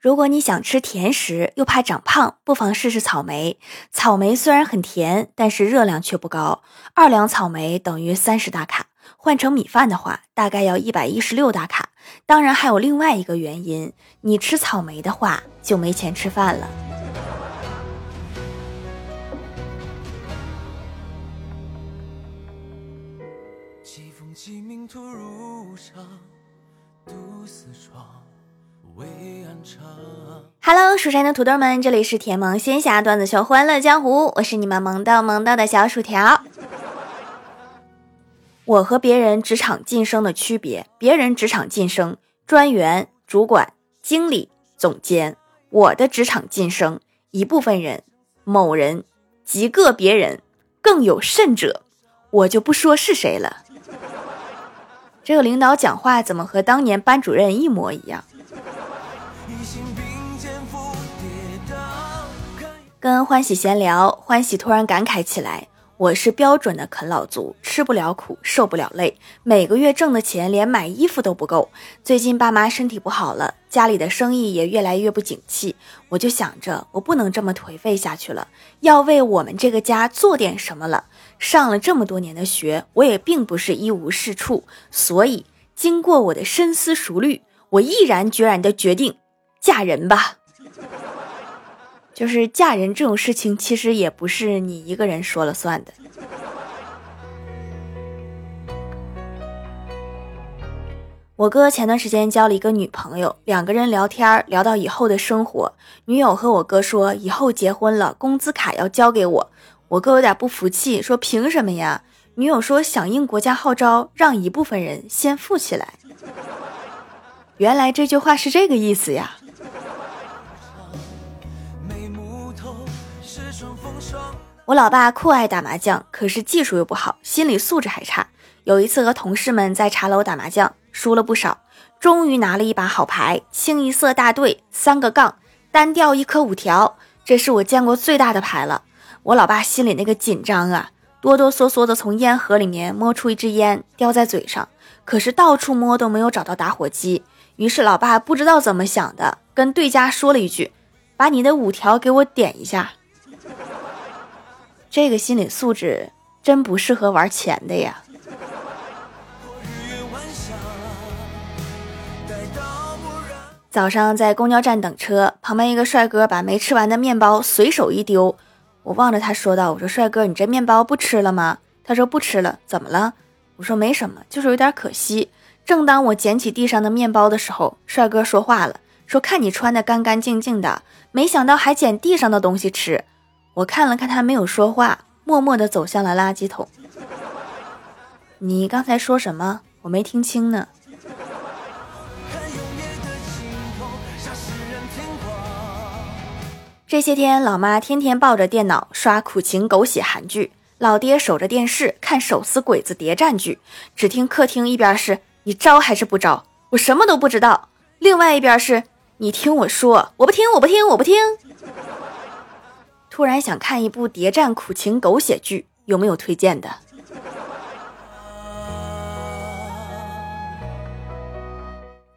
如果你想吃甜食又怕长胖，不妨试试草莓。草莓虽然很甜，但是热量却不高。二两草莓等于三十大卡，换成米饭的话，大概要一百一十六大卡。当然还有另外一个原因，你吃草莓的话就没钱吃饭了。Hello，蜀山的土豆们，这里是甜萌仙侠段子秀欢乐江湖，我是你们萌到萌到的小薯条。我和别人职场晋升的区别：别人职场晋升，专员、主管、经理、总监；我的职场晋升，一部分人、某人、极个别人，更有甚者，我就不说是谁了。这个领导讲话怎么和当年班主任一模一样？跟欢喜闲聊，欢喜突然感慨起来：“我是标准的啃老族，吃不了苦，受不了累，每个月挣的钱连买衣服都不够。最近爸妈身体不好了，家里的生意也越来越不景气，我就想着我不能这么颓废下去了，要为我们这个家做点什么了。上了这么多年的学，我也并不是一无是处，所以经过我的深思熟虑，我毅然决然的决定嫁人吧。”就是嫁人这种事情，其实也不是你一个人说了算的。我哥前段时间交了一个女朋友，两个人聊天聊到以后的生活，女友和我哥说，以后结婚了，工资卡要交给我。我哥有点不服气，说凭什么呀？女友说响应国家号召，让一部分人先富起来。原来这句话是这个意思呀。我老爸酷爱打麻将，可是技术又不好，心理素质还差。有一次和同事们在茶楼打麻将，输了不少，终于拿了一把好牌，清一色大队，三个杠，单调一颗五条，这是我见过最大的牌了。我老爸心里那个紧张啊，哆哆嗦嗦的从烟盒里面摸出一支烟，叼在嘴上，可是到处摸都没有找到打火机。于是老爸不知道怎么想的，跟对家说了一句：“把你的五条给我点一下。”这个心理素质真不适合玩钱的呀！早上在公交站等车，旁边一个帅哥把没吃完的面包随手一丢，我望着他说道：“我说帅哥，你这面包不吃了吗？”他说：“不吃了。”怎么了？我说：“没什么，就是有点可惜。”正当我捡起地上的面包的时候，帅哥说话了，说：“看你穿的干干净净的，没想到还捡地上的东西吃。”我看了看他，没有说话，默默地走向了垃圾桶。你刚才说什么？我没听清呢。这些天，老妈天天抱着电脑刷苦情狗血韩剧，老爹守着电视看手撕鬼子谍战剧。只听客厅一边是“你招还是不招？我什么都不知道”，另外一边是“你听我说，我不听，我不听，我不听”。突然想看一部谍战苦情狗血剧，有没有推荐的？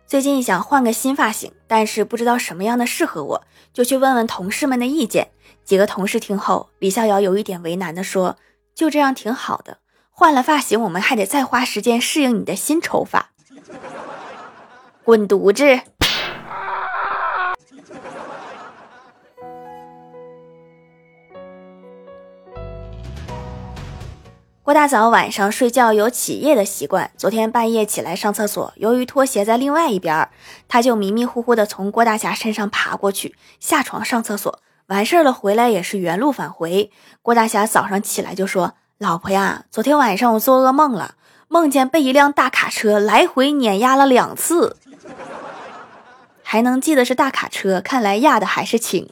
最近想换个新发型，但是不知道什么样的适合我，就去问问同事们的意见。几个同事听后，李逍遥有一点为难的说：“就这样挺好的，换了发型，我们还得再花时间适应你的新丑法。”滚犊子！郭大嫂晚上睡觉有起夜的习惯，昨天半夜起来上厕所，由于拖鞋在另外一边，她就迷迷糊糊的从郭大侠身上爬过去，下床上厕所，完事儿了回来也是原路返回。郭大侠早上起来就说：“老婆呀，昨天晚上我做噩梦了，梦见被一辆大卡车来回碾压了两次，还能记得是大卡车，看来压的还是轻。”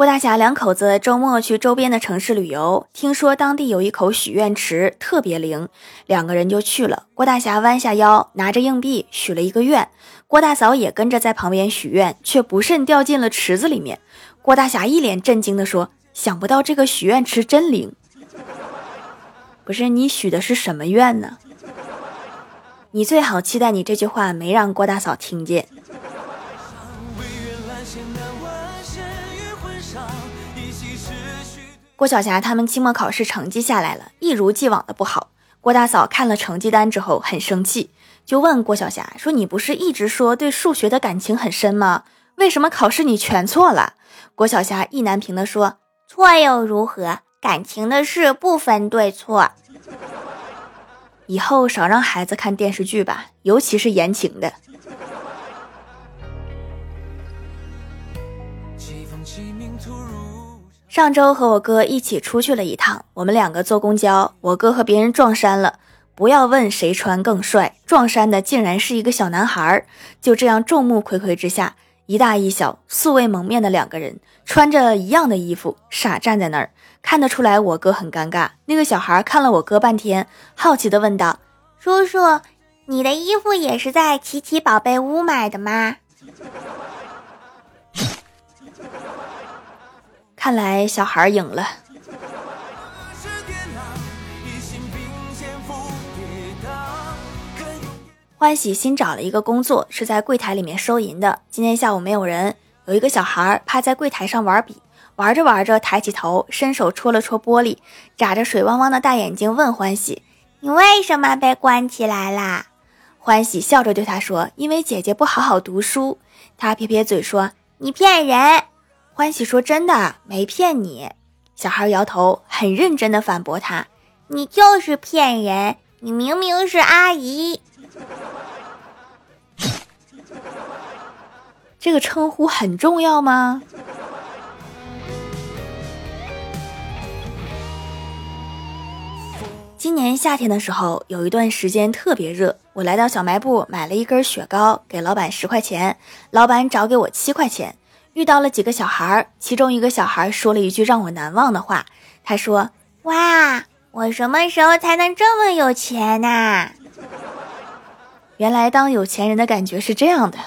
郭大侠两口子周末去周边的城市旅游，听说当地有一口许愿池特别灵，两个人就去了。郭大侠弯下腰，拿着硬币许了一个愿，郭大嫂也跟着在旁边许愿，却不慎掉进了池子里面。郭大侠一脸震惊地说：“想不到这个许愿池真灵，不是你许的是什么愿呢？”你最好期待你这句话没让郭大嫂听见。郭晓霞他们期末考试成绩下来了，一如既往的不好。郭大嫂看了成绩单之后很生气，就问郭晓霞说：“你不是一直说对数学的感情很深吗？为什么考试你全错了？”郭晓霞意难平的说：“错又如何？感情的事不分对错。以后少让孩子看电视剧吧，尤其是言情的。”上周和我哥一起出去了一趟，我们两个坐公交，我哥和别人撞衫了。不要问谁穿更帅，撞衫的竟然是一个小男孩。就这样众目睽睽之下，一大一小素未谋面的两个人，穿着一样的衣服，傻站在那儿，看得出来我哥很尴尬。那个小孩看了我哥半天，好奇的问道：“叔叔，你的衣服也是在奇奇宝贝屋买的吗？”看来小孩赢了。欢喜新找了一个工作，是在柜台里面收银的。今天下午没有人，有一个小孩趴在柜台上玩笔，玩着玩着抬起头，伸手戳了戳玻璃，眨着水汪汪的大眼睛问欢喜：“你为什么被关起来啦？”欢喜笑着对他说：“因为姐姐不好好读书。”他撇撇嘴说：“你骗人。”欢喜说：“真的，没骗你。”小孩摇头，很认真的反驳他：“你就是骗人，你明明是阿姨。”这个称呼很重要吗？今年夏天的时候，有一段时间特别热，我来到小卖部买了一根雪糕，给老板十块钱，老板找给我七块钱。遇到了几个小孩儿，其中一个小孩说了一句让我难忘的话。他说：“哇，我什么时候才能这么有钱呐？”原来当有钱人的感觉是这样的。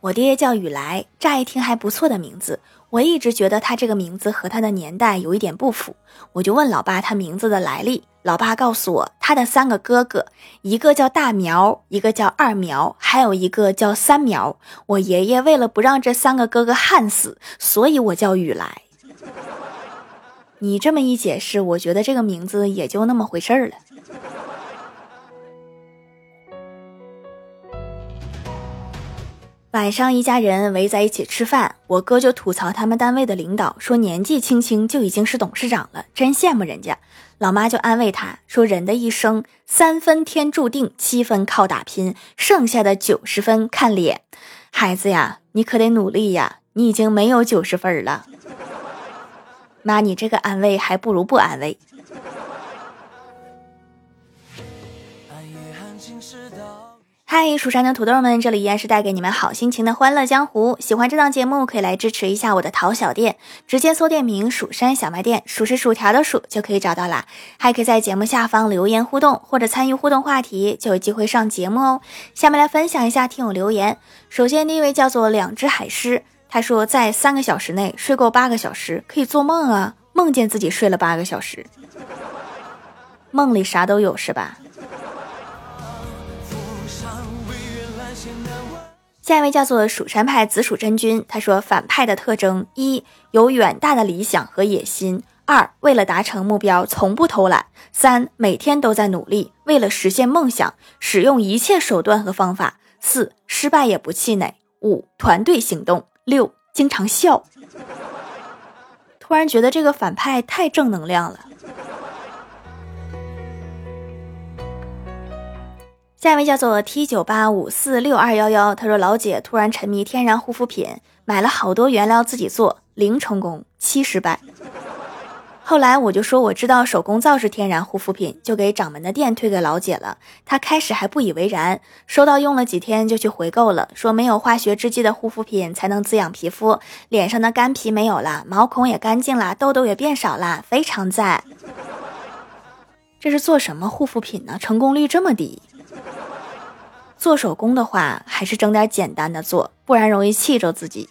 我爹叫雨来，乍一听还不错的名字。我一直觉得他这个名字和他的年代有一点不符，我就问老爸他名字的来历。老爸告诉我，他的三个哥哥，一个叫大苗，一个叫二苗，还有一个叫三苗。我爷爷为了不让这三个哥哥旱死，所以我叫雨来。你这么一解释，我觉得这个名字也就那么回事儿了。晚上，一家人围在一起吃饭，我哥就吐槽他们单位的领导，说年纪轻轻就已经是董事长了，真羡慕人家。老妈就安慰他说：“人的一生，三分天注定，七分靠打拼，剩下的九十分看脸。孩子呀，你可得努力呀，你已经没有九十分了。”妈，你这个安慰还不如不安慰。嗨，蜀山的土豆们，这里依然是带给你们好心情的欢乐江湖。喜欢这档节目，可以来支持一下我的淘小店，直接搜店名“蜀山小卖店”，数是薯条的数就可以找到啦。还可以在节目下方留言互动，或者参与互动话题，就有机会上节目哦。下面来分享一下听友留言。首先第一位叫做两只海狮，他说在三个小时内睡够八个小时可以做梦啊，梦见自己睡了八个小时，梦里啥都有是吧？下一位叫做蜀山派紫薯真君，他说反派的特征：一有远大的理想和野心；二为了达成目标从不偷懒；三每天都在努力，为了实现梦想使用一切手段和方法；四失败也不气馁；五团队行动；六经常笑。突然觉得这个反派太正能量了。下一位叫做 T 九八五四六二幺幺，他说老姐突然沉迷天然护肤品，买了好多原料自己做，零成功七失败。后来我就说我知道手工皂是天然护肤品，就给掌门的店推给老姐了。她开始还不以为然，收到用了几天就去回购了，说没有化学制剂的护肤品才能滋养皮肤，脸上的干皮没有了，毛孔也干净了，痘痘也变少了，非常赞。这是做什么护肤品呢？成功率这么低？做手工的话，还是整点简单的做，不然容易气着自己。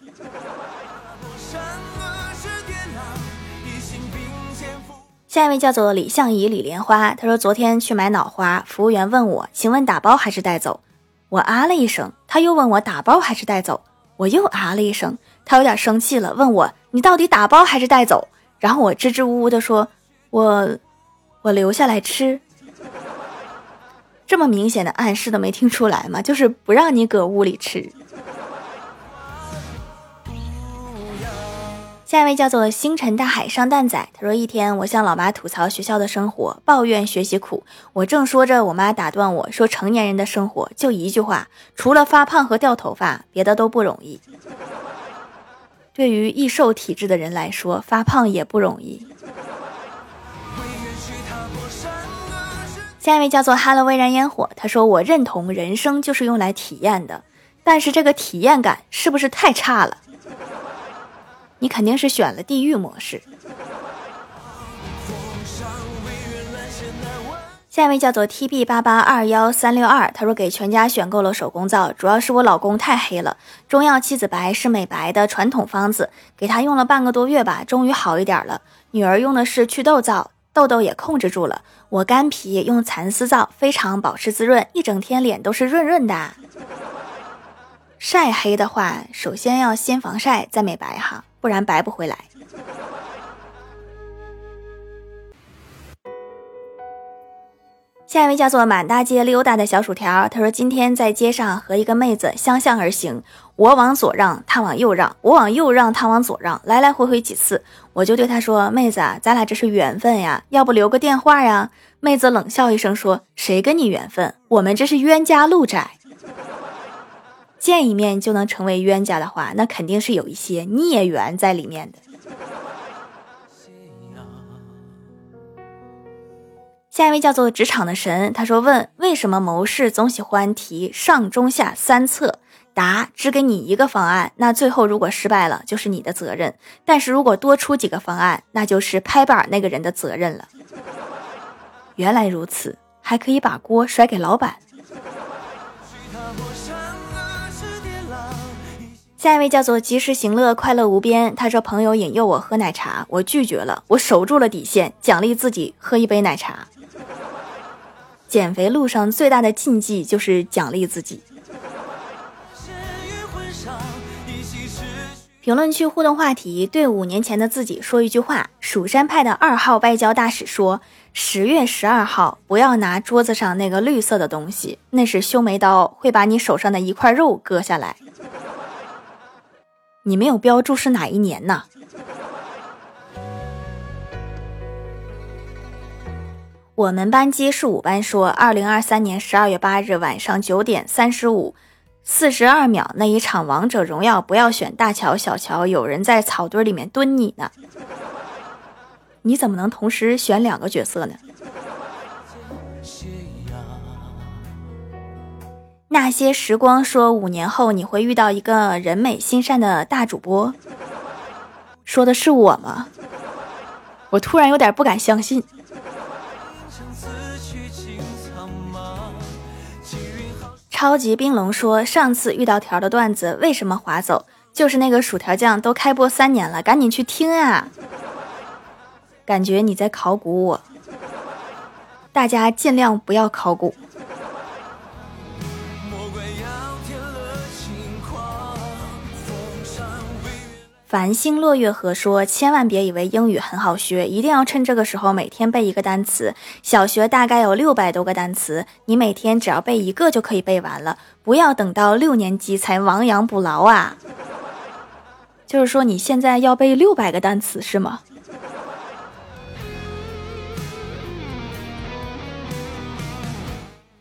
下一位叫做李相宜李莲花，他说昨天去买脑花，服务员问我，请问打包还是带走？我啊了一声，他又问我打包还是带走，我又啊了一声，他有点生气了，问我你到底打包还是带走？然后我支支吾吾的说，我我留下来吃。这么明显的暗示都没听出来吗？就是不让你搁屋里吃。下一位叫做星辰大海上蛋仔，他说：“一天，我向老妈吐槽学校的生活，抱怨学习苦。我正说着，我妈打断我说：‘成年人的生活就一句话，除了发胖和掉头发，别的都不容易。’对于易瘦体质的人来说，发胖也不容易。”下一位叫做哈喽微燃烟火，他说：“我认同人生就是用来体验的，但是这个体验感是不是太差了？”你肯定是选了地狱模式。下一位叫做 T B 八八二幺三六二，他说给全家选购了手工皂，主要是我老公太黑了，中药七子白是美白的传统方子，给他用了半个多月吧，终于好一点了。女儿用的是祛痘皂，痘痘也控制住了。我干皮用蚕丝皂，非常保湿滋润，一整天脸都是润润的。晒黑的话，首先要先防晒，再美白哈。不然白不回来。下一位叫做满大街溜达的小薯条，他说今天在街上和一个妹子相向而行，我往左让，他往右让，我往右让，他往左让，来来回回几次，我就对他说：“妹子，咱俩这是缘分呀，要不留个电话呀？”妹子冷笑一声说：“谁跟你缘分？我们这是冤家路窄。”见一面就能成为冤家的话，那肯定是有一些孽缘在里面的。下一位叫做职场的神，他说：“问为什么谋士总喜欢提上中下三策？答：只给你一个方案，那最后如果失败了，就是你的责任；但是如果多出几个方案，那就是拍板那个人的责任了。原来如此，还可以把锅甩给老板。”下一位叫做及时行乐，快乐无边。他说：“朋友引诱我喝奶茶，我拒绝了，我守住了底线，奖励自己喝一杯奶茶。减肥路上最大的禁忌就是奖励自己。”评论区互动话题：对五年前的自己说一句话。蜀山派的二号外交大使说：“十月十二号，不要拿桌子上那个绿色的东西，那是修眉刀，会把你手上的一块肉割下来。”你没有标注是哪一年呢？我们班级是五班说，二零二三年十二月八日晚上九点三十五四十二秒那一场王者荣耀，不要选大乔小乔，有人在草堆里面蹲你呢。你怎么能同时选两个角色呢？那些时光说，五年后你会遇到一个人美心善的大主播，说的是我吗？我突然有点不敢相信。超级冰龙说，上次遇到条的段子为什么划走？就是那个薯条酱都开播三年了，赶紧去听啊！感觉你在考古我，大家尽量不要考古。繁星落月河说：“千万别以为英语很好学，一定要趁这个时候每天背一个单词。小学大概有六百多个单词，你每天只要背一个就可以背完了。不要等到六年级才亡羊补牢啊！就是说你现在要背六百个单词是吗？”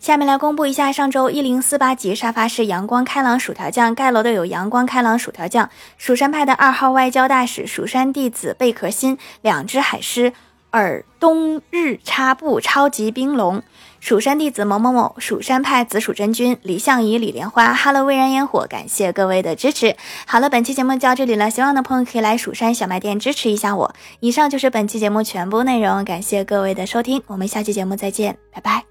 下面来公布一下上周一零四八级沙发是阳光开朗薯条酱盖楼的有阳光开朗薯条酱、蜀山派的二号外交大使、蜀山弟子贝壳心、两只海狮、耳冬日插布、超级冰龙、蜀山弟子某某某、蜀山派紫薯真君、李相宜、李莲花、哈喽微燃烟火，感谢各位的支持。好了，本期节目就到这里了，希望的朋友可以来蜀山小卖店支持一下我。以上就是本期节目全部内容，感谢各位的收听，我们下期节目再见，拜拜。